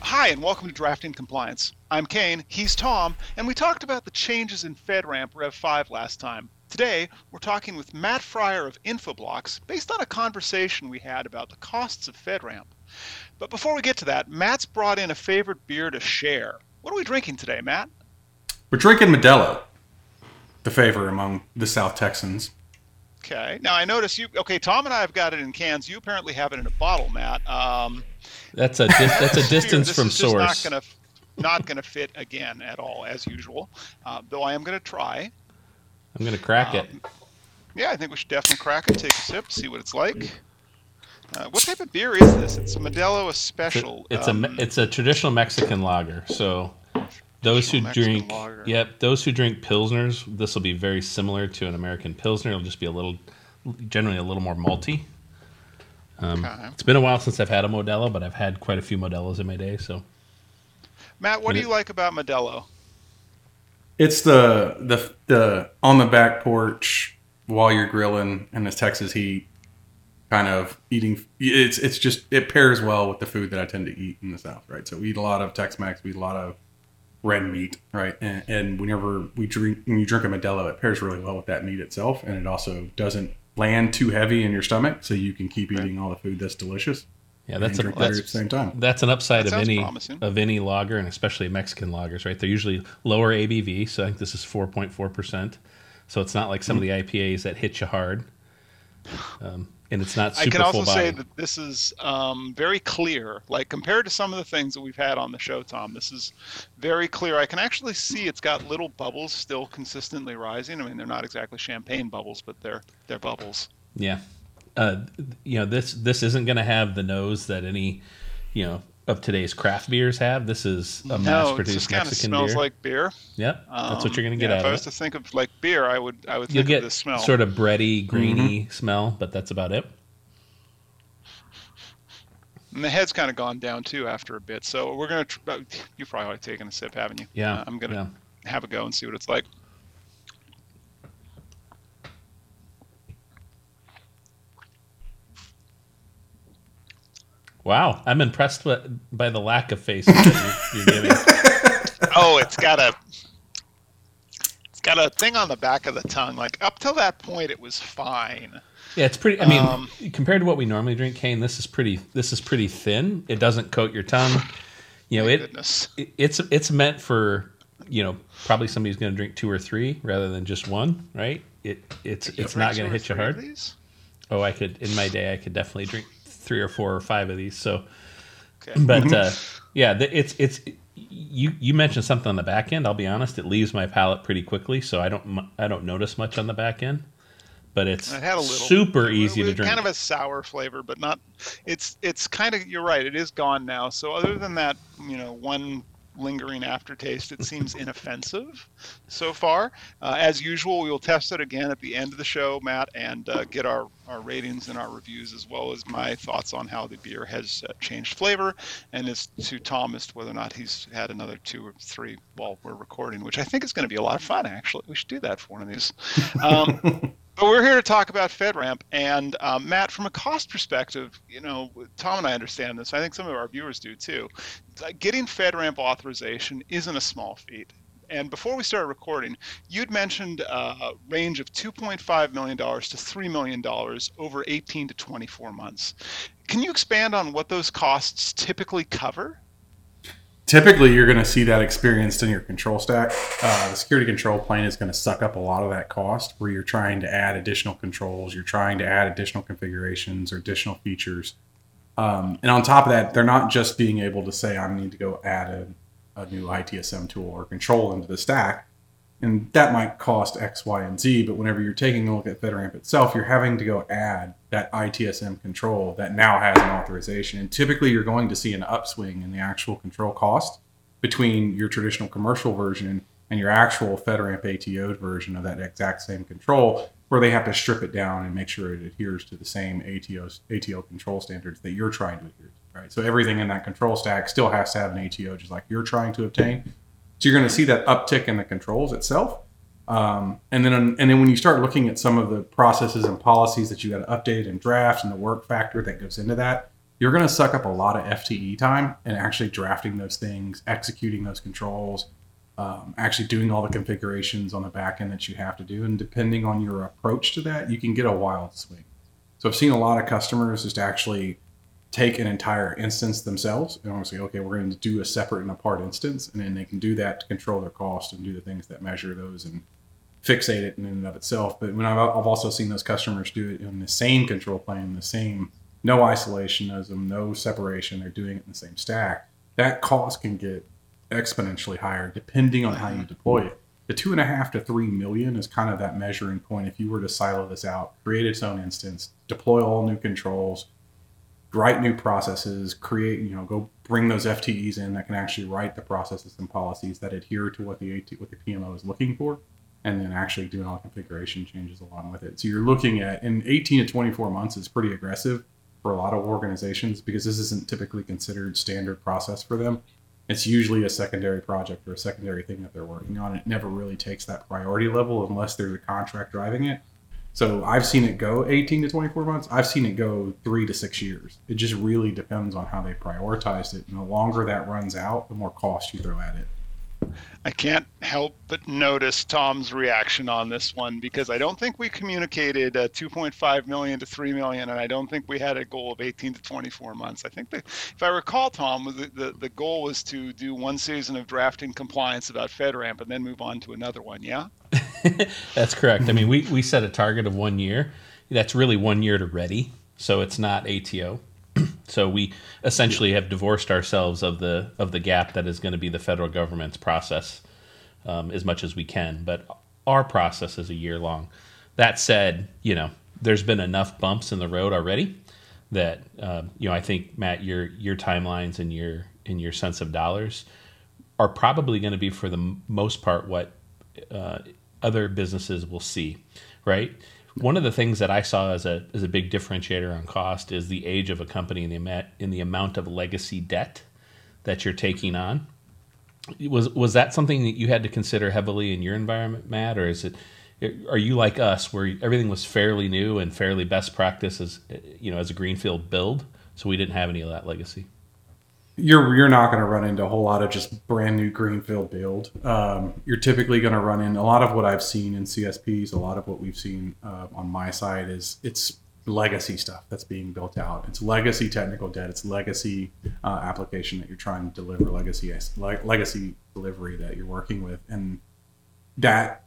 Hi, and welcome to Drafting Compliance. I'm Kayne, he's Tom, and we talked about the changes in FedRAMP Rev 5 last time. Today, we're talking with Matt Fryer of Infoblox based on a conversation we had about the costs of FedRAMP. But before we get to that, Matt's brought in a favorite beer to share. What are we drinking today, Matt? We're drinking Modelo, the favorite among the South Texans. Okay. Now I notice you. Okay, Tom and I have got it in cans. You apparently have it in a bottle, Matt. Um, that's a dis- that's a distance from is source. Not gonna, not gonna fit again at all, as usual. Uh, though I am gonna try. I'm gonna crack um, it. Yeah, I think we should definitely crack it. Take a sip, see what it's like. Uh, what type of beer is this? It's a Modelo, Especial. It's a, it's, um, a, it's a traditional Mexican lager. So those who Mexican drink, lager. yep, those who drink pilsners, this will be very similar to an American pilsner. It'll just be a little, generally a little more malty. Um, okay. It's been a while since I've had a Modelo, but I've had quite a few Modelos in my day. So, Matt, what do you like about Modelo? It's the the the on the back porch while you're grilling in this Texas heat, kind of eating. It's it's just it pairs well with the food that I tend to eat in the South, right? So we eat a lot of Tex-Mex, we eat a lot of red meat, right? And, and whenever we drink, when you drink a Modelo, it pairs really well with that meat itself, and it also doesn't land too heavy in your stomach, so you can keep eating all the food that's delicious. Yeah, that's a, that's, at the same time. That's an upside that of any promising. of any lager, and especially Mexican lagers, right? They're usually lower ABV, so I think this is four point four percent. So it's not like some mm. of the IPAs that hit you hard. Um, and it's not. I can also say that this is um, very clear. Like compared to some of the things that we've had on the show, Tom, this is very clear. I can actually see it's got little bubbles still consistently rising. I mean, they're not exactly champagne bubbles, but they're they're bubbles. Yeah, uh, you know this this isn't going to have the nose that any you know of today's craft beers have. This is a mass-produced no, Mexican smells beer. Smells like beer. Yep, um, that's what you're going to get yeah, out if of I was it. to think of like beer, I would I would You'll think get of this smell. sort of bready, greeny mm-hmm. smell, but that's about it. And the head's kind of gone down too after a bit. So we're gonna. Tr- uh, you've probably already taken a sip, haven't you? Yeah. Uh, I'm gonna yeah. have a go and see what it's like. Wow, I'm impressed with, by the lack of face that you're, you're giving. oh, it's got a it's got a thing on the back of the tongue. Like up till that point, it was fine. Yeah, it's pretty. I mean, um, compared to what we normally drink, Kayne, this is pretty. This is pretty thin. It doesn't coat your tongue. You know, it, it, it's it's meant for you know probably somebody's going to drink two or three rather than just one, right? It it's it's not going to hit you hard. Oh, I could in my day, I could definitely drink three or four or five of these. So, okay. but uh, yeah, it's it's you you mentioned something on the back end. I'll be honest, it leaves my palate pretty quickly, so I don't I don't notice much on the back end. But it's it had a little, super easy to drink. Kind of a sour flavor, but not. It's it's kind of you're right. It is gone now. So other than that, you know, one lingering aftertaste. It seems inoffensive so far. Uh, as usual, we will test it again at the end of the show, Matt, and uh, get our, our ratings and our reviews as well as my thoughts on how the beer has uh, changed flavor and as to Thomas, whether or not he's had another two or three while we're recording, which I think is going to be a lot of fun, actually. We should do that for one of these. Um, But we're here to talk about FedRAMP, and um, Matt, from a cost perspective, you know, Tom and I understand this. I think some of our viewers do too. Getting FedRAMP authorization isn't a small feat. And before we started recording, you'd mentioned a range of $2.5 million to $3 million over 18 to 24 months. Can you expand on what those costs typically cover? Typically you're going to see that experienced in your control stack. Uh, the security control plane is going to suck up a lot of that cost where you're trying to add additional controls, you're trying to add additional configurations or additional features. Um, and on top of that, they're not just being able to say, I need to go add a, a new ITSM tool or control into the stack and that might cost X, Y, and Z. But whenever you're taking a look at FedRAMP itself, you're having to go add that ITSM control that now has an authorization. And typically, you're going to see an upswing in the actual control cost between your traditional commercial version and your actual FedRAMP ATO version of that exact same control, where they have to strip it down and make sure it adheres to the same ATO ATO control standards that you're trying to adhere to. Right. So everything in that control stack still has to have an ATO, just like you're trying to obtain so you're going to see that uptick in the controls itself. Um, and then and then when you start looking at some of the processes and policies that you got to update and draft and the work factor that goes into that, you're going to suck up a lot of FTE time and actually drafting those things, executing those controls, um, actually doing all the configurations on the back end that you have to do. And depending on your approach to that, you can get a wild swing. So I've seen a lot of customers just actually take an entire instance themselves and want to say, okay, we're going to do a separate and apart instance, and then they can do that to control their cost and do the things that measure those and fixate it in and of itself. But when I've, I've also seen those customers do it in the same control plane, the same no isolationism, no separation. They're doing it in the same stack. That cost can get exponentially higher depending on how you mm-hmm. deploy it. The two and a half to three million is kind of that measuring point. If you were to silo this out, create its own instance, deploy all new controls, write new processes, create, you know, go bring those FTEs in that can actually write the processes and policies that adhere to what the AT, what the PMO is looking for and then actually doing all configuration changes along with it. So you're looking at in 18 to 24 months is pretty aggressive for a lot of organizations because this isn't typically considered standard process for them. It's usually a secondary project or a secondary thing that they're working on. It never really takes that priority level unless there's a contract driving it. So I've seen it go 18 to 24 months. I've seen it go three to six years. It just really depends on how they prioritize it. And the longer that runs out, the more cost you throw at it. I can't help but notice Tom's reaction on this one because I don't think we communicated uh, 2.5 million to 3 million, and I don't think we had a goal of 18 to 24 months. I think if I recall, Tom, the, the, the goal was to do one season of drafting compliance about FedRAMP and then move on to another one. Yeah. That's correct. I mean, we we set a target of one year. That's really one year to ready, so it's not ATO. So we essentially have divorced ourselves of the of the gap that is going to be the federal government's process um, as much as we can. But our process is a year long. That said, you know, there's been enough bumps in the road already that uh, you know I think Matt, your your timelines and your in your sense of dollars are probably going to be for the most part what uh, other businesses will see, right? One of the things that I saw as a as a big differentiator on cost is the age of a company and the amount in the amount of legacy debt that you're taking on. Was was that something that you had to consider heavily in your environment, Matt, or is it? Are you like us, where everything was fairly new and fairly best practice as you know as a greenfield build, so we didn't have any of that legacy? You're you're not going to run into a whole lot of just brand new greenfield build. Um, you're typically going to run in a lot of what I've seen in CSPs. A lot of what we've seen uh, on my side is it's legacy stuff that's being built out. It's legacy technical debt. It's legacy uh, application that you're trying to deliver. Legacy legacy delivery that you're working with, and that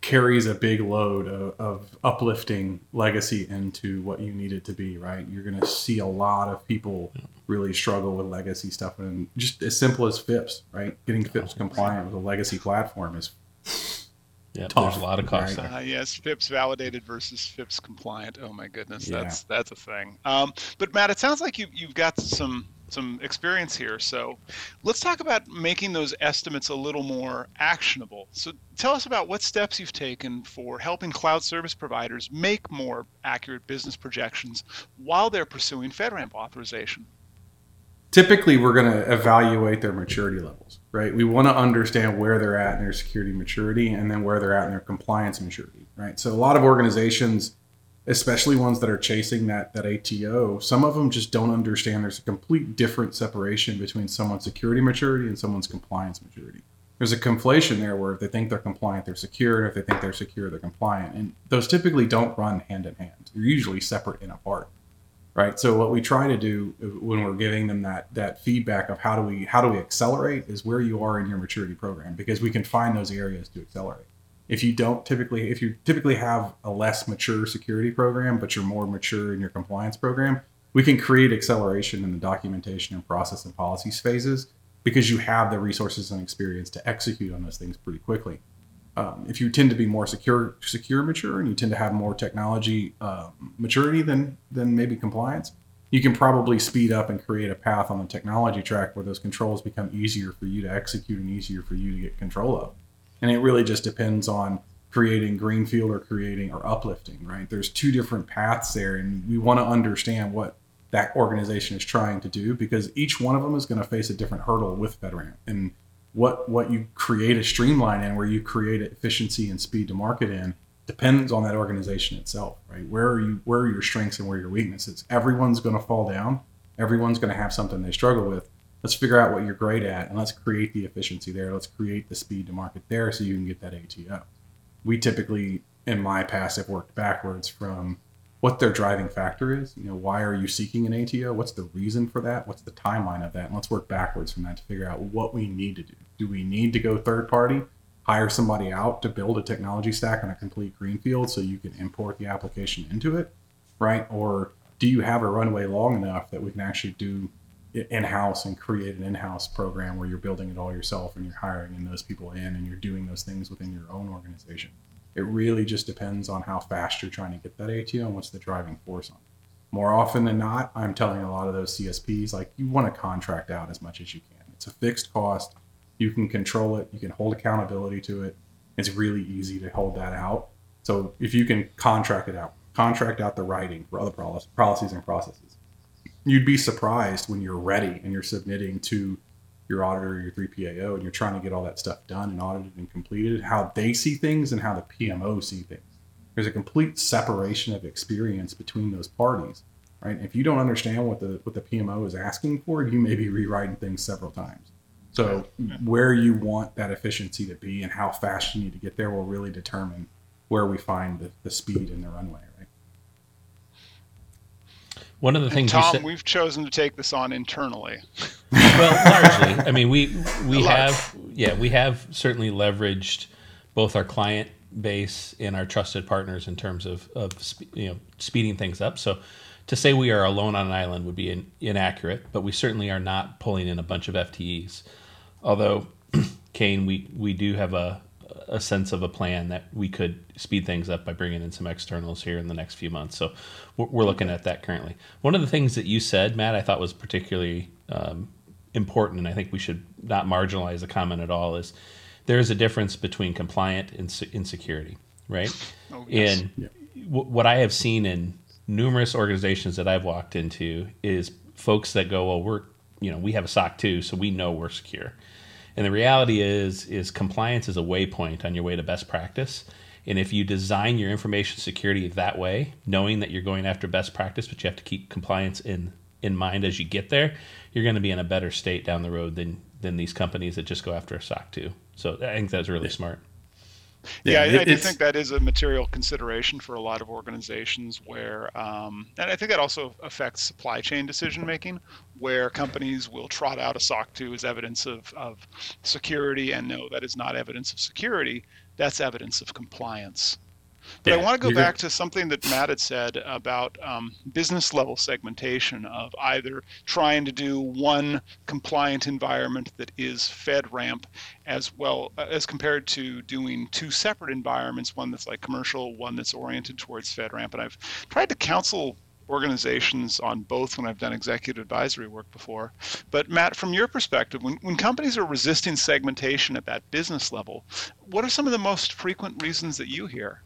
carries a big load of, of, uplifting legacy into what you need it to be right you're going to see a lot of people really struggle with legacy stuff and just as simple as fips right getting fips compliant with a legacy platform is yeah, there's a lot of costs right? uh, yes, FIPS validated versus FIPS compliant. Oh my goodness, yeah. that's that's a thing. Um, but Matt, it sounds like you you've got some some experience here. So let's talk about making those estimates a little more actionable. So tell us about what steps you've taken for helping cloud service providers make more accurate business projections while they're pursuing FedRAMP authorization. Typically, we're going to evaluate their maturity levels, right? We want to understand where they're at in their security maturity and then where they're at in their compliance maturity, right? So, a lot of organizations especially ones that are chasing that that ATO, some of them just don't understand there's a complete different separation between someone's security maturity and someone's compliance maturity. There's a conflation there where if they think they're compliant, they're secure, if they think they're secure, they're compliant. And those typically don't run hand in hand. They're usually separate and apart. Right. So what we try to do when we're giving them that that feedback of how do we how do we accelerate is where you are in your maturity program because we can find those areas to accelerate if you don't typically if you typically have a less mature security program but you're more mature in your compliance program we can create acceleration in the documentation and process and policies phases because you have the resources and experience to execute on those things pretty quickly. Um, if you tend to be more secure secure mature and you tend to have more technology uh, maturity than than maybe compliance you can probably speed up and create a path on the technology track where those controls become easier for you to execute and easier for you to get control of and it really just depends on creating greenfield or creating or uplifting right there's two different paths there and we want to understand what that organization is trying to do because each one of them is going to face a different hurdle with FedRAMP. And what what you create a streamline in, where you create efficiency and speed to market in, depends on that organization itself, right? Where are you? Where are your strengths and where are your weaknesses? Everyone's going to fall down. Everyone's going to have something they struggle with. Let's figure out what you're great at, and let's create the efficiency there. Let's create the speed to market there, so you can get that ATO. We typically, in my past, have worked backwards from what their driving factor is. You know, why are you seeking an ATO? What's the reason for that? What's the timeline of that? And let's work backwards from that to figure out what we need to do. Do we need to go third party, hire somebody out to build a technology stack on a complete greenfield so you can import the application into it, right? Or do you have a runway long enough that we can actually do in house and create an in house program where you're building it all yourself and you're hiring in those people in and you're doing those things within your own organization? It really just depends on how fast you're trying to get that ATO and what's the driving force on it. More often than not, I'm telling a lot of those CSPs like you want to contract out as much as you can. It's a fixed cost. You can control it. You can hold accountability to it. It's really easy to hold that out. So if you can contract it out, contract out the writing for other policies and processes, you'd be surprised when you're ready and you're submitting to your auditor, your 3PAO, and you're trying to get all that stuff done and audited and completed, how they see things and how the PMO see things. There's a complete separation of experience between those parties, right? If you don't understand what the what the PMO is asking for, you may be rewriting things several times. So where you want that efficiency to be and how fast you need to get there will really determine where we find the, the speed in the runway, right? One of the things Tom, said, we've chosen to take this on internally. well, largely. I mean, we we have yeah, we have certainly leveraged both our client base and our trusted partners in terms of of you know speeding things up. So to say we are alone on an island would be in, inaccurate, but we certainly are not pulling in a bunch of FTEs. Although, Kayne, we we do have a a sense of a plan that we could speed things up by bringing in some externals here in the next few months. So we're, we're looking at that currently. One of the things that you said, Matt, I thought was particularly um, important, and I think we should not marginalize the comment at all, is there is a difference between compliant and insecurity, right? Oh, yes. And yeah. w- what I have seen in numerous organizations that I've walked into is folks that go, well, we're, you know, we have a SOC 2, so we know we're secure. And the reality is, is compliance is a waypoint on your way to best practice. And if you design your information security that way, knowing that you're going after best practice, but you have to keep compliance in in mind as you get there, you're going to be in a better state down the road than than these companies that just go after a SOC 2. So I think that's really smart. Yeah, yeah I, I do think that is a material consideration for a lot of organizations where, um, and I think that also affects supply chain decision making, where companies will trot out a SOC 2 as evidence of, of security, and no, that is not evidence of security, that's evidence of compliance. But yeah, I want to go back to something that Matt had said about um, business level segmentation of either trying to do one compliant environment that is FedRAMP as well uh, as compared to doing two separate environments, one that's like commercial, one that's oriented towards FedRAMP. And I've tried to counsel organizations on both when I've done executive advisory work before. But Matt, from your perspective, when, when companies are resisting segmentation at that business level, what are some of the most frequent reasons that you hear?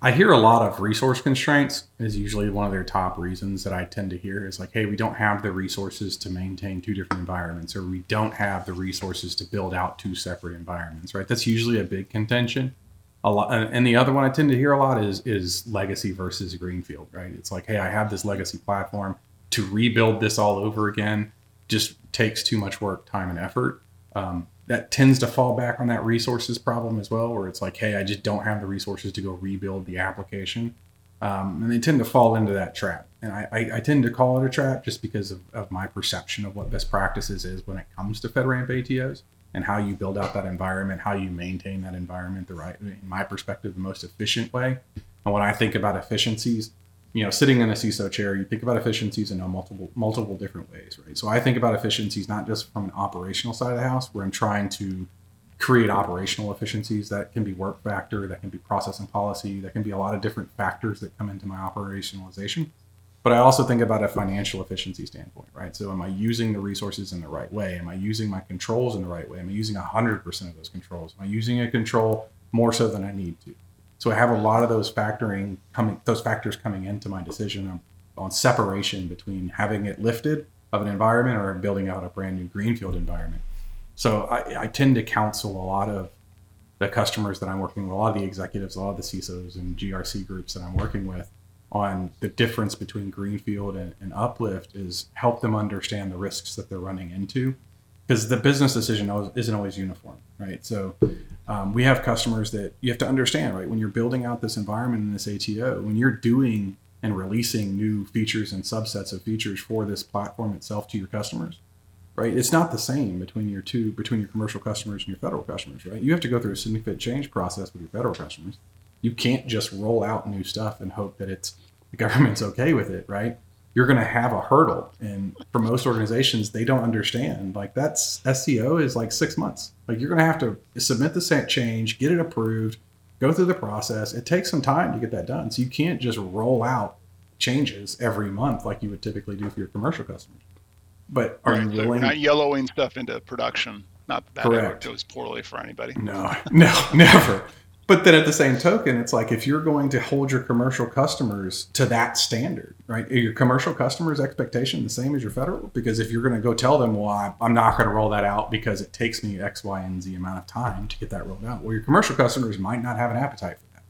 I hear a lot of resource constraints is usually one of their top reasons that I tend to hear is like, hey, we don't have the resources to maintain two different environments, or we don't have the resources to build out two separate environments, right? That's usually a big contention. A lot, and the other one I tend to hear a lot is is legacy versus greenfield, right? It's like, hey, I have this legacy platform to rebuild this all over again just takes too much work, time, and effort. Um, that tends to fall back on that resources problem as well, where it's like, hey, I just don't have the resources to go rebuild the application. Um, and they tend to fall into that trap. And I, I, I, tend to call it a trap just because of, of my perception of what best practices is when it comes to FedRAMP ATOs and how you build out that environment, how you maintain that environment the right, in my perspective, the most efficient way. And when I think about efficiencies, you know, sitting in a CISO chair, you think about efficiencies in multiple multiple different ways, right? So I think about efficiencies not just from an operational side of the house, where I'm trying to create operational efficiencies that can be work factor, that can be process and policy, that can be a lot of different factors that come into my operationalization. But I also think about a financial efficiency standpoint, right? So am I using the resources in the right way? Am I using my controls in the right way? Am I using 100% of those controls? Am I using a control more so than I need to? So I have a lot of those factoring coming, those factors coming into my decision on, on separation between having it lifted of an environment or building out a brand new greenfield environment. So I, I tend to counsel a lot of the customers that I'm working with, a lot of the executives, a lot of the CISOs and GRC groups that I'm working with on the difference between greenfield and, and uplift is help them understand the risks that they're running into because the business decision isn't always uniform, right? So um, we have customers that you have to understand, right? When you're building out this environment in this ATO, when you're doing and releasing new features and subsets of features for this platform itself to your customers, right? It's not the same between your two, between your commercial customers and your federal customers, right? You have to go through a significant change process with your federal customers. You can't just roll out new stuff and hope that it's the government's okay with it, right? You're going to have a hurdle, and for most organizations, they don't understand. Like that's SEO is like six months. Like you're going to have to submit the change, get it approved, go through the process. It takes some time to get that done. So you can't just roll out changes every month like you would typically do for your commercial customers. But are right, you willing? Not yellowing stuff into production. Not that ever goes poorly for anybody. No, no, never. But then at the same token, it's like if you're going to hold your commercial customers to that standard, right? Are your commercial customers' expectation the same as your federal? Because if you're going to go tell them, well, I'm not going to roll that out because it takes me X, Y, and Z amount of time to get that rolled out. Well, your commercial customers might not have an appetite for that,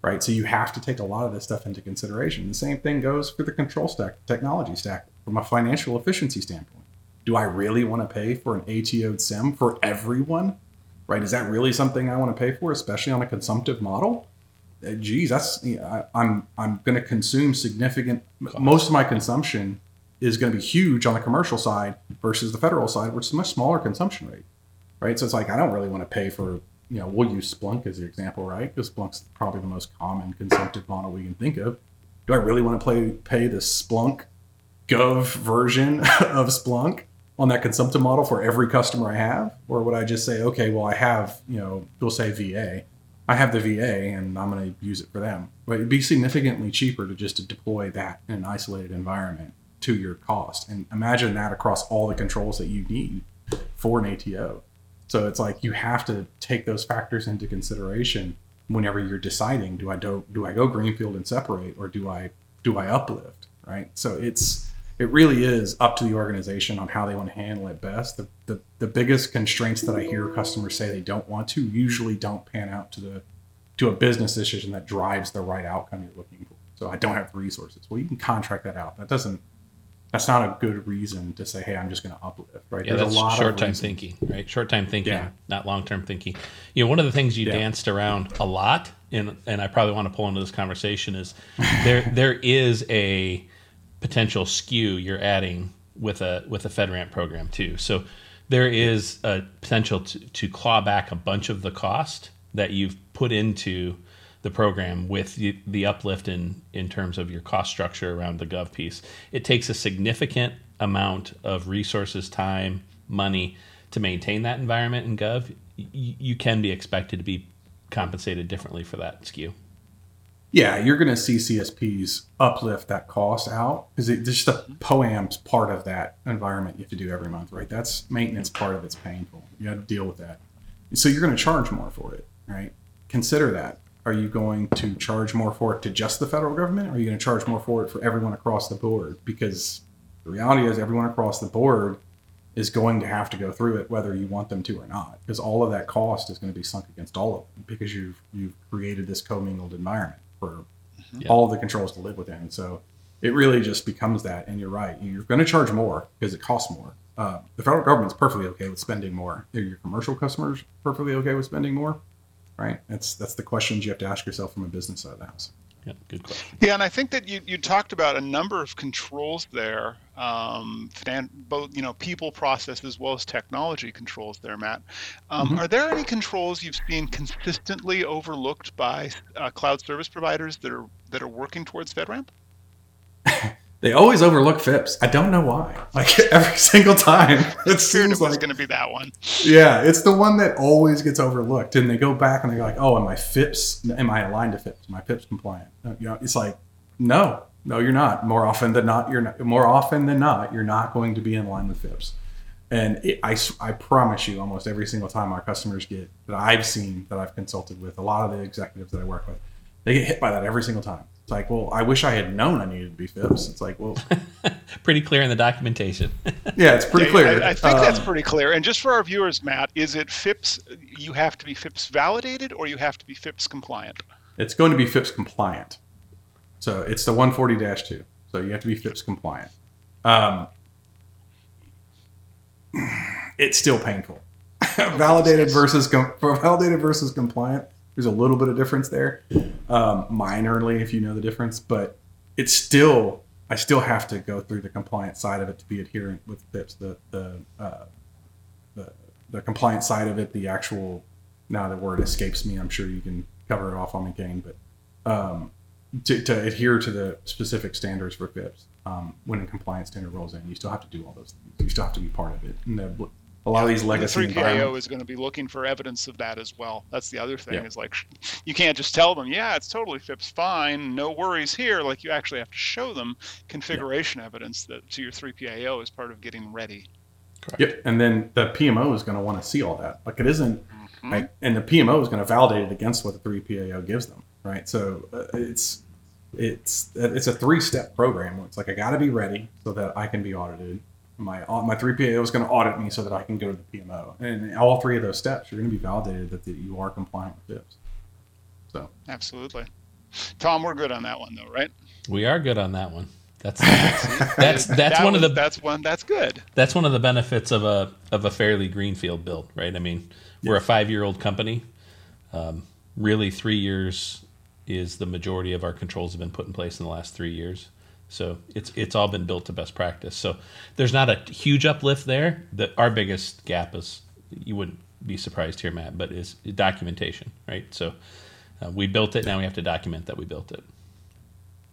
right? So you have to take a lot of this stuff into consideration. The same thing goes for the control stack, technology stack, from a financial efficiency standpoint. Do I really want to pay for an ATO'd SIEM for everyone? Right? Is that really something I want to pay for, especially on a consumptive model? Uh, geez, that's you know, I, I'm I'm going to consume significant. Most of my consumption is going to be huge on the commercial side versus the federal side, which is a much smaller consumption rate, right? So it's like I don't really want to pay for you know we'll use Splunk as the example, right? Because Splunk's probably the most common consumptive model we can think of. Do I really want to play pay the Splunk Gov version of Splunk on that consumptive model for every customer I have? Or would I just say, okay, well, I have, you know, we'll say VA. I have the VA and I'm going to use it for them. But it'd be significantly cheaper to just to deploy that in an isolated environment to your cost. And imagine that across all the controls that you need for an ATO. So it's like you have to take those factors into consideration whenever you're deciding do I do, do I go greenfield and separate or do I do I uplift, right? So it's it really is up to the organization on how they want to handle it best. The, the, the biggest constraints that I hear customers say they don't want to usually don't pan out to the to a business decision that drives the right outcome you're looking for. So I don't have the resources. Well, you can contract that out. That doesn't that's not a good reason to say, hey, I'm just going to uplift, right? Yeah, There's that's short time thinking, right? Short time thinking, yeah. not long term thinking. You know, one of the things you yeah. danced around a lot, and and I probably want to pull into this conversation is there there is a potential SKU you're adding with a with a FedRAMP program too. So there is a potential to, to claw back a bunch of the cost that you've put into the program with the, the uplift in in terms of your cost structure around the gov piece. It takes a significant amount of resources, time, money to maintain that environment in gov. Y- you can be expected to be compensated differently for that SKU yeah, you're going to see CSPs uplift that cost out because it's just the POAM's part of that environment you have to do every month, right? That's maintenance part of it's painful. You have to deal with that. So you're going to charge more for it, right? Consider that. Are you going to charge more for it to just the federal government? Or are you going to charge more for it for everyone across the board? Because the reality is, everyone across the board is going to have to go through it whether you want them to or not because all of that cost is going to be sunk against all of them because you've you've created this commingled environment for mm-hmm. all the controls to live within. So it really just becomes that. And you're right, you're going to charge more because it costs more. Uh, the federal government's perfectly okay with spending more. Are your commercial customers perfectly okay with spending more? Right. That's that's the questions you have to ask yourself from a business side of the house. Yeah, good question. Yeah, and I think that you, you talked about a number of controls there, um, both you know people, process, as well as technology controls there, Matt. Um, mm-hmm. Are there any controls you've seen consistently overlooked by uh, cloud service providers that are that are working towards FedRAMP? they always overlook FIPS. I don't know why. Like every single time, it seems like it's going to be that one. Yeah, it's the one that always gets overlooked, and they go back and they're like, "Oh, am I FIPS? Am I aligned to FIPS? Am I FIPS compliant?" You know, it's like, no, no, you're not. More often than not, you're not. More often than not, you're not going to be in line with FIPS. And it, I, I promise you, almost every single time our customers get that I've seen that I've consulted with, a lot of the executives that I work with, they get hit by that every single time It's like, well, I wish I had known I needed to be FIPS. It's like, well, pretty clear in the documentation. yeah, it's pretty yeah, clear. I, I think um, that's pretty clear. And just for our viewers, Matt, is it FIPS? You have to be FIPS validated, or you have to be FIPS compliant? It's going to be FIPS compliant. So it's the 140-2. So you have to be FIPS compliant. Um, it's still painful. validated versus com- validated versus compliant. There's a little bit of difference there, um, minorly if you know the difference, but it's still I still have to go through the compliance side of it to be adherent with FIPS. The the uh, the, compliant side of it, the actual now the word escapes me. I'm sure you can cover it off on me, Kayne, but um, to, to, adhere to the specific standards for FIPS um, when a compliance standard rolls in, you still have to do all those things. You still have to be part of it. And the, a lot of these legacy the 3PAO is going to be looking for evidence of that as well. That's the other thing yeah. is like you can't just tell them, yeah, it's totally FIPS fine, no worries here. Like you actually have to show them configuration yeah. evidence that to your 3PAO as part of getting ready. Correct. Yep, and then the PMO is going to want to see all that. Like it isn't, mm-hmm. like, and the PMO is going to validate it against what the 3PAO gives them, right? So uh, it's it's it's a three step program. It's like I got to be ready so that I can be audited my my 3PAO is going to audit me so that I can go to the PMO. And all three of those steps, you're going to be validated that, that you are compliant with this. So absolutely, Tom, we're good on that one though, right? We are good on that one. That's that's that's, that's that one was, of the that's one that's good. That's one of the benefits of a of a fairly greenfield build, right? I mean, we're a five year old company. Um, really, three years is the majority of our controls have been put in place in the last three years. So it's it's all been built to best practice. So there's not a huge uplift there. The, our biggest gap is you wouldn't be surprised here, Matt, but is documentation, right? So uh, we built it. Now we have to document that we built it.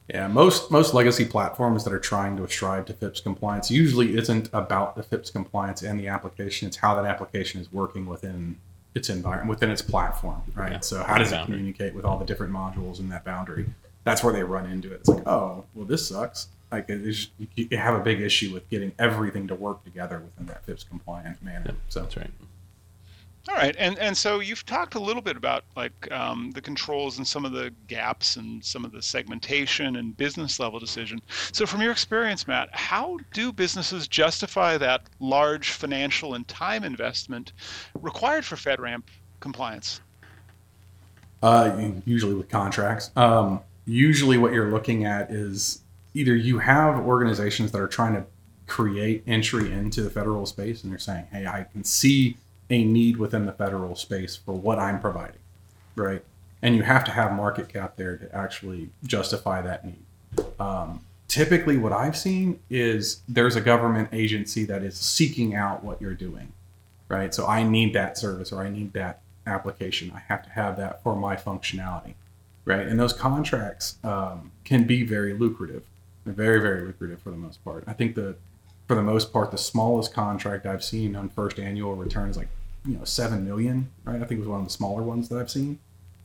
Yeah, most most legacy platforms that are trying to strive to FIPS compliance usually isn't about the FIPS compliance and the application. It's how that application is working within its environment, within its platform, right? Yeah, so how does it communicate with all the different modules in that boundary? That's where they run into it. It's like, oh, well, this sucks. Like, just, you have a big issue with getting everything to work together within that FIPS compliant manner. Yep, so that's right. All right, and and so you've talked a little bit about like um, the controls and some of the gaps and some of the segmentation and business level decision. So from your experience, Matt, how do businesses justify that large financial and time investment required for FedRAMP compliance? Uh, usually with contracts. Um, usually what you're looking at is either you have organizations that are trying to create entry into the federal space and they're saying, hey, I can see a need within the federal space for what I'm providing, right? And you have to have market cap there to actually justify that need. Um, typically, what I've seen is there's a government agency that is seeking out what you're doing, right? So I need that service or I need that application. I have to have that for my functionality right? And those contracts um, can be very lucrative. They're very, very lucrative for the most part. I think the, for the most part, the smallest contract I've seen on first annual return is like, you know, seven million, right? I think it was one of the smaller ones that I've seen.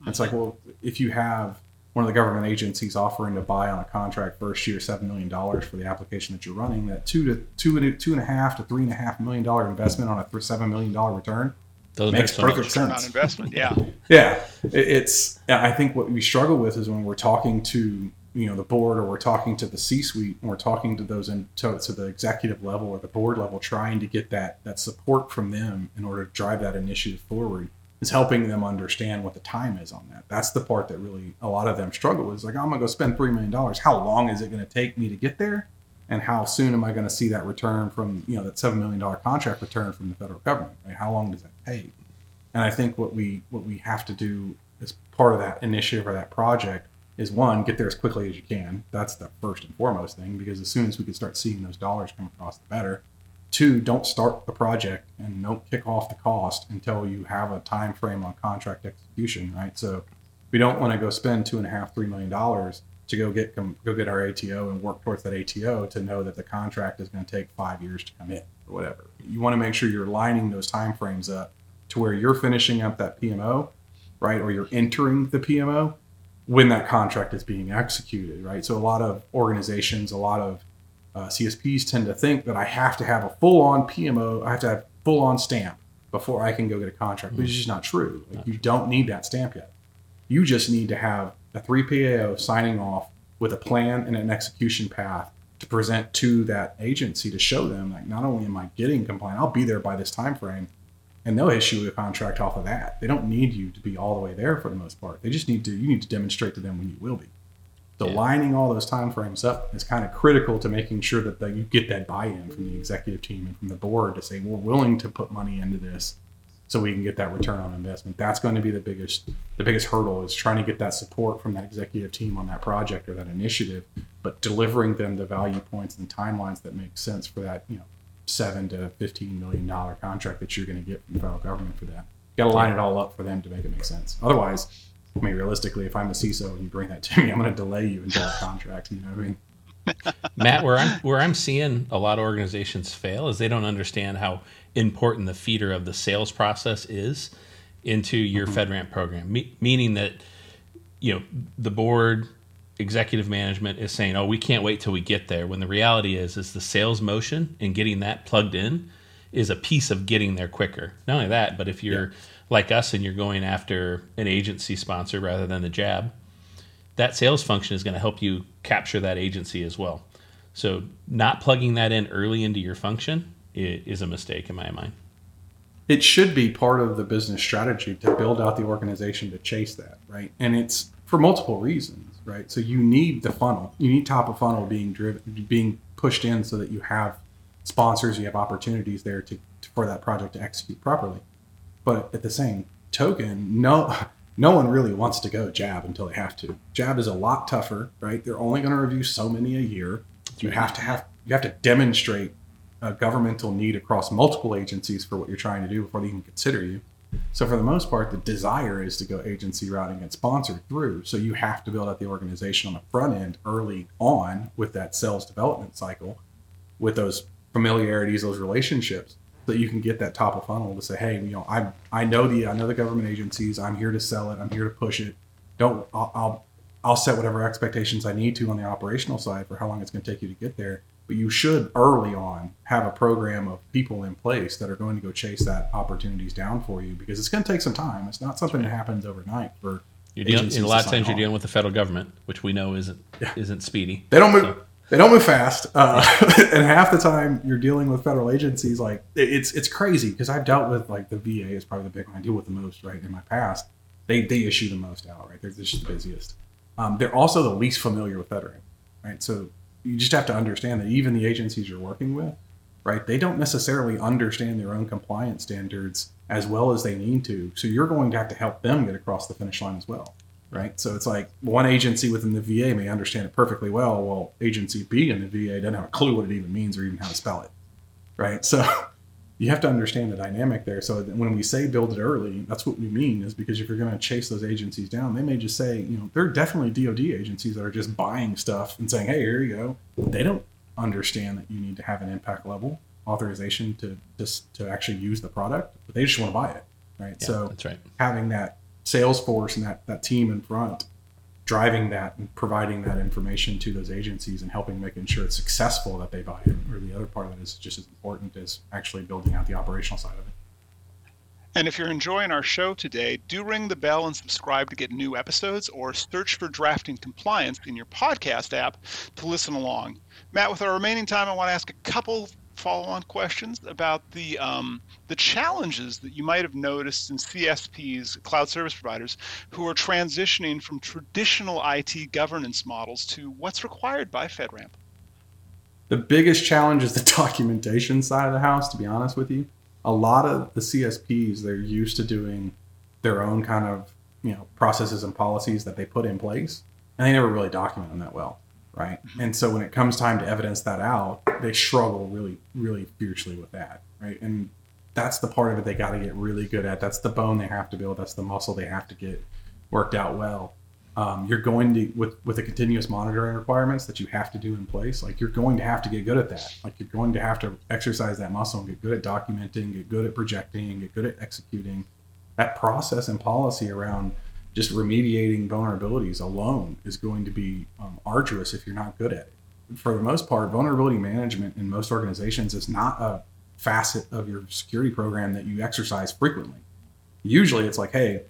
It's like, well, if you have one of the government agencies offering to buy on a contract first year seven million dollars for the application that you're running, that two to two and two and a half to three and a half million dollar investment on a seven million dollar return doesn't makes perfect sense. investment, yeah. yeah, it's. I think what we struggle with is when we're talking to you know the board or we're talking to the C-suite and we're talking to those in to, to the executive level or the board level, trying to get that that support from them in order to drive that initiative forward is helping them understand what the time is on that. That's the part that really a lot of them struggle with. Is like, oh, I'm gonna go spend three million dollars. How long is it gonna take me to get there? And how soon am I going to see that return from you know that seven million dollar contract return from the federal government? Right? How long does that take? And I think what we what we have to do as part of that initiative or that project is one get there as quickly as you can. That's the first and foremost thing because as soon as we can start seeing those dollars come across, the better. Two, don't start the project and don't kick off the cost until you have a time frame on contract execution. Right. So we don't want to go spend two and a half, three million dollars to go get go get our ATO and work towards that ATO to know that the contract is going to take five years to come in or whatever. You want to make sure you're lining those time frames up to where you're finishing up that PMO, right, or you're entering the PMO when that contract is being executed, right? So a lot of organizations, a lot of uh, CSPs tend to think that I have to have a full-on PMO, I have to have full-on stamp before I can go get a contract, which is just not true. Like, you don't need that stamp yet. You just need to have a 3PAO signing off with a plan and an execution path to present to that agency to show them like not only am I getting compliant, I'll be there by this time frame, and they'll issue a contract off of that. They don't need you to be all the way there for the most part. They just need to you need to demonstrate to them when you will be. So yeah. lining all those time frames up is kind of critical to making sure that the, you get that buy-in from the executive team and from the board to say we're willing to put money into this so we can get that return on investment. That's going to be the biggest the biggest hurdle is trying to get that support from that executive team on that project or that initiative, but delivering them the value points and timelines that make sense for that, you know, seven to fifteen million dollar contract that you're going to get from the federal government for that. Got to line it all up for them to make it make sense. Otherwise, I mean, realistically, if I'm a CISO and you bring that to me, I'm going to delay you until the contract. You know what I mean? Matt, where I'm where I'm seeing a lot of organizations fail is they don't understand how important the feeder of the sales process is into your mm-hmm. FedRAMP program. Me- meaning that you know the board, executive management is saying, "Oh, we can't wait till we get there." When the reality is, is the sales motion and getting that plugged in is a piece of getting there quicker. Not only that, but if you're yeah like us and you're going after an agency sponsor rather than the JAB, that sales function is going to help you capture that agency as well. So not plugging that in early into your function is a mistake in my mind. It should be part of the business strategy to build out the organization to chase that, right? And it's for multiple reasons, right? So you need the funnel. You need top of funnel being driven being pushed in so that you have sponsors, you have opportunities there to, for that project to execute properly. But at the same token, no no one really wants to go JAB until they have to. JAB is a lot tougher, right? They're only going to review so many a year. You have to have you have to demonstrate a governmental need across multiple agencies for what you're trying to do before they even consider you. So for the most part, the desire is to go agency routing and sponsored through. So you have to build out the organization on the front end early on with that sales development cycle, with those familiarities, those relationships, that you can get that top of funnel to say, hey, you know, I I know the I know the government agencies. I'm here to sell it. I'm here to push it. Don't I'll I'll, I'll set whatever expectations I need to on the operational side for how long it's going to take you to get there. But you should early on have a program of people in place that are going to go chase that opportunities down for you because it's going to take some time. It's not something that happens overnight for. You're dealing, a lot of times you're dealing with the federal government, which we know isn't yeah. isn't speedy. They don't move. So they don't move fast, uh, and half the time you're dealing with federal agencies. Like it's it's crazy because I've dealt with like the VA is probably the big one I deal with the most right in my past. They they issue the most out right. They're just the busiest. Um, they're also the least familiar with FedRAMP, right? So you just have to understand that even the agencies you're working with, right? They don't necessarily understand their own compliance standards as well as they need to. So you're going to have to help them get across the finish line as well right? So it's like one agency within the VA may understand it perfectly well, while agency B in the VA doesn't have a clue what it even means or even how to spell it, right? So you have to understand the dynamic there. So when we say build it early, that's what we mean is because if you're going to chase those agencies down, they may just say, you know, there are definitely DoD agencies that are just buying stuff and saying, hey, here you go. They don't understand that you need to have an impact level authorization to just to actually use the product, but they just want to buy it, right? Yeah, so that's right. Having that Salesforce and that, that team in front driving that and providing that information to those agencies and helping making sure it's successful that they buy it or the other part of it is just as important as actually building out the operational side of it and if you're enjoying our show today, do ring the bell and subscribe to get new episodes or search for Drafting Compliance in your podcast app to listen along. Matt, with our remaining time, I want to ask a couple follow-on questions about the um, the challenges that you might have noticed in CSPs, cloud service providers, who are transitioning from traditional IT governance models to what's required by FedRAMP. The biggest challenge is the documentation side of the house. To be honest with you, a lot of the CSPs they're used to doing their own kind of you know processes and policies that they put in place, and they never really document them that well right? Mm-hmm. And so when it comes time to evidence that out, they struggle really, really fiercely with that, right? And that's the part of it they got to get really good at. That's the bone they have to build. That's the muscle they have to get worked out well. Um, you're going to with with the continuous monitoring requirements that you have to do in place. Like you're going to have to get good at that. Like you're going to have to exercise that muscle and get good at documenting, get good at projecting, get good at executing. That process and policy around just remediating vulnerabilities alone is going to be um, arduous if you're not good at it. For the most part, vulnerability management in most organizations is not a facet of your security program that you exercise frequently. Usually it's like, hey,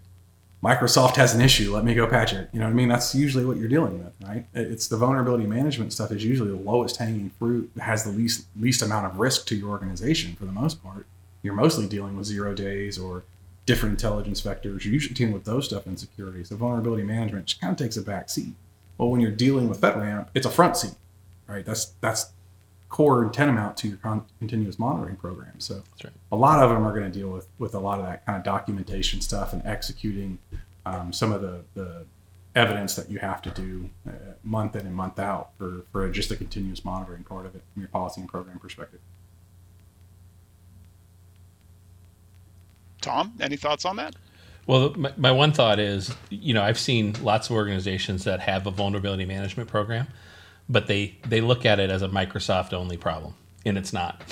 Microsoft has an issue. Let me go patch it. You know what I mean? That's usually what you're dealing with, right? It's the vulnerability management stuff is usually the lowest hanging fruit, has the least least amount of risk to your organization for the most part. You're mostly dealing with zero days or different intelligence vectors. You're usually dealing with those stuff in security. So vulnerability management just kind of takes a back seat. Well, when you're dealing with FedRAMP, it's a front seat, right? That's that's core and tantamount to your con- continuous monitoring program. So right. a lot of them are going to deal with with a lot of that kind of documentation stuff and executing um, some of the, the evidence that you have to do uh, month in and month out for, for just a continuous monitoring part of it from your policy and program perspective. Tom, any thoughts on that? Well, my, my one thought is, you know, I've seen lots of organizations that have a vulnerability management program, but they they look at it as a Microsoft only problem, and it's not.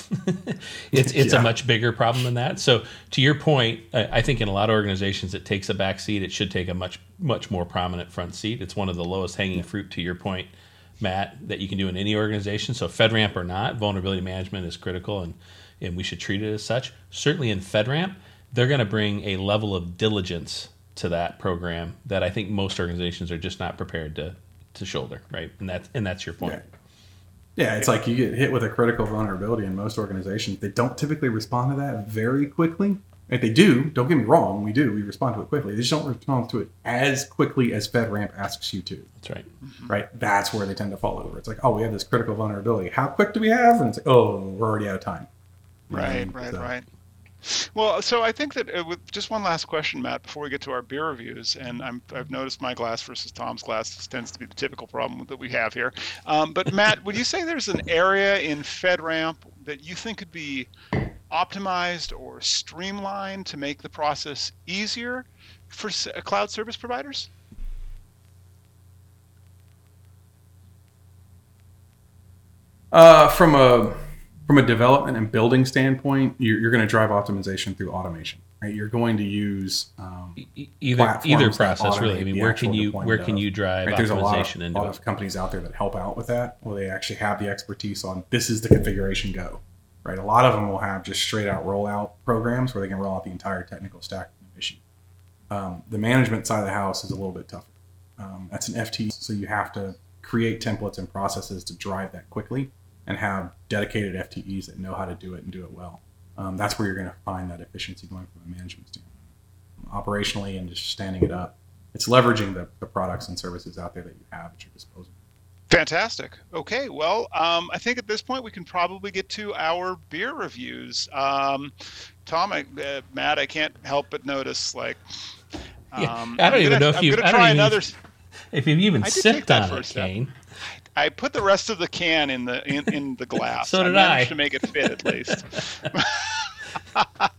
it's it's yeah. a much bigger problem than that. So to your point, I, I think in a lot of organizations it takes a back seat. It should take a much much more prominent front seat. It's one of the lowest hanging fruit. To your point, Matt, that you can do in any organization. So FedRAMP or not, vulnerability management is critical, and and we should treat it as such. Certainly in FedRAMP they're going to bring a level of diligence to that program that I think most organizations are just not prepared to to shoulder, right? And that's and that's your point. Yeah. Yeah, it's like you get hit with a critical vulnerability in most organizations. They don't typically respond to that very quickly. If they do, don't get me wrong, we do. We respond to it quickly. They just don't respond to it as quickly as FedRAMP asks you to. That's right. Mm-hmm. Right? That's where they tend to fall over. It's like, oh, we have this critical vulnerability. How quick do we have? And it's like, oh, we're already out of time. Right, right, so. right. Well, so I think that uh, with just one last question, Matt, before we get to our beer reviews, and i have noticed my glass versus Tom's glass tends to be the typical problem that we have here. Um, but Matt, would you say there's an area in FedRAMP that you think could be optimized or streamlined to make the process easier for uh, cloud service providers? Uh, from a from a development and building standpoint, you're, you're going to drive optimization through automation. Right? You're going to use um, either either process really. I mean, where can you where can you drive right? There's a lot, of, lot of companies out there that help out with that, where they actually have the expertise on this is the configuration go. Right, a lot of them will have just straight out rollout programs where they can roll out the entire technical stack issue. Um, the management side of the house is a little bit tougher. Um, that's an FT, so you have to create templates and processes to drive that quickly and have dedicated FTEs that know how to do it and do it well. Um, that's where you're going to find that efficiency going from a management standpoint. Operationally and just standing it up, it's leveraging the, the products and services out there that you have at your disposal. Fantastic. Okay, well, um, I think at this point we can probably get to our beer reviews. Um, Tom, I, uh, Matt, I can't help but notice, like, yeah, um, I don't I'm even gonna, know if you've, try another, if you've even sipped on it, Kayne. I put the rest of the can in the in, in the glass. so did I managed I. to make it fit at least.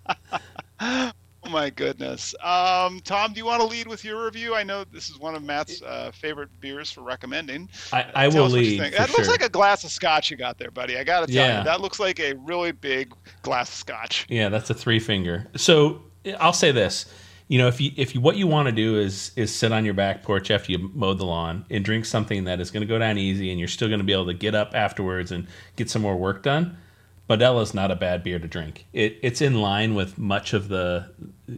oh my goodness. Um, Tom, do you want to lead with your review? I know this is one of Matt's uh, favorite beers for recommending. I, I will lead. that sure. looks like a glass of scotch you got there, buddy. I got to tell yeah. you, that looks like a really big glass of scotch. Yeah, that's a three finger. So I'll say this you know, if you if you what you want to do is is sit on your back porch after you mowed the lawn and drink something that is going to go down easy, and you're still going to be able to get up afterwards and get some more work done. Modelo is not a bad beer to drink. It, it's in line with much of the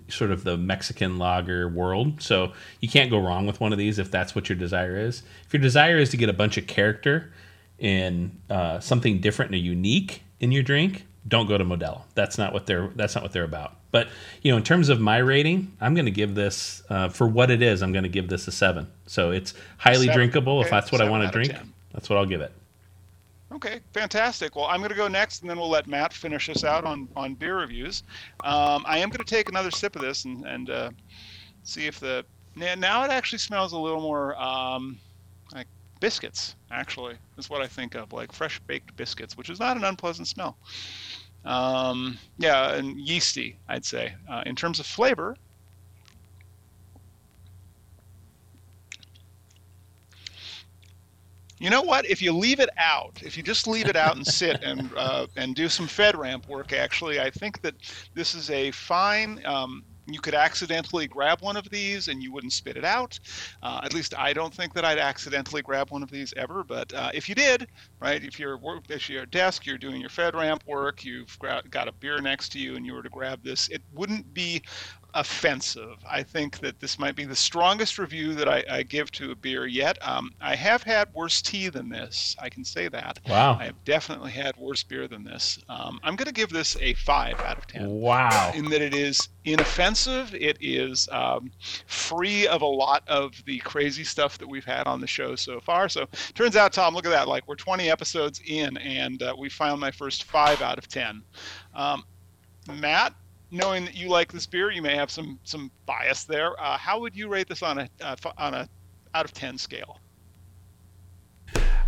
sort of the Mexican lager world, so you can't go wrong with one of these if that's what your desire is. If your desire is to get a bunch of character and uh, something different and unique in your drink, don't go to Modelo. That's not what they're that's not what they're about. But you know, in terms of my rating, I'm going to give this uh, for what it is. I'm going to give this a seven. So it's highly seven. drinkable. Okay. If that's what I want to drink, that's what I'll give it. Okay, fantastic. Well, I'm going to go next, and then we'll let Matt finish us out on on beer reviews. Um, I am going to take another sip of this and and uh, see if the now it actually smells a little more um, like biscuits. Actually, is what I think of, like fresh baked biscuits, which is not an unpleasant smell. Um, yeah, and yeasty, I'd say. Uh, in terms of flavor, you know what? If you leave it out, if you just leave it out and sit and uh, and do some FedRAMP work, actually, I think that this is a fine um, you could accidentally grab one of these and you wouldn't spit it out. Uh, at least I don't think that I'd accidentally grab one of these ever. But uh, if you did, right, if you're at a desk, you're doing your FedRAMP work, you've got a beer next to you, and you were to grab this, it wouldn't be offensive. I think that this might be the strongest review that I, I give to a beer yet. Um, I have had worse tea than this. I can say that. Wow. I have definitely had worse beer than this. Um, I'm going to give this a five out of ten. Wow. In that it is inoffensive. It is um, free of a lot of the crazy stuff that we've had on the show so far. So turns out, Tom, look at that. Like we're 20 episodes in, and uh, we found my first five out of ten. Um, Matt, knowing that you like this beer, you may have some some bias there. Uh, how would you rate this on a uh, on a out of ten scale?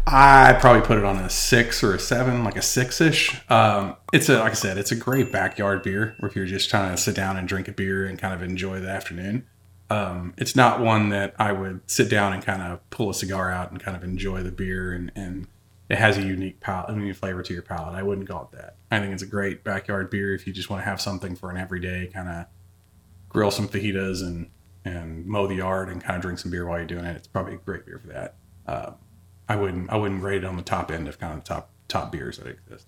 I probably put it on a six or a seven, like a six ish. Um, it's a like I said, it's a great backyard beer. If you're just trying to sit down and drink a beer and kind of enjoy the afternoon, um, it's not one that I would sit down and kind of pull a cigar out and kind of enjoy the beer and, and it has a unique palate, unique flavor to your palate. I wouldn't call it that. I think it's a great backyard beer if you just want to have something for an everyday kind of grill some fajitas and and mow the yard and kind of drink some beer while you're doing it. It's probably a great beer for that. Uh, I wouldn't I wouldn't rate it on the top end of kind of top top beers that exist.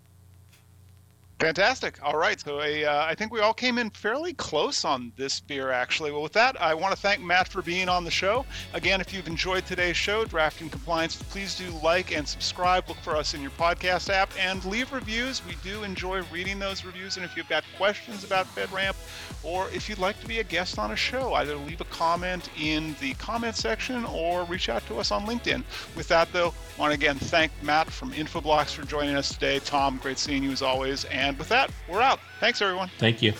Fantastic. All right. So I, uh, I think we all came in fairly close on this beer, actually. Well, with that, I want to thank Matt for being on the show. Again, if you've enjoyed today's show, Drafting Compliance, please do like and subscribe. Look for us in your podcast app and leave reviews. We do enjoy reading those reviews. And if you've got questions about FedRAMP or if you'd like to be a guest on a show, either leave a comment in the comment section or reach out to us on LinkedIn. With that, though, I want to again thank Matt from Infoblox for joining us today. Tom, great seeing you as always. And with that, we're out. Thanks, everyone. Thank you.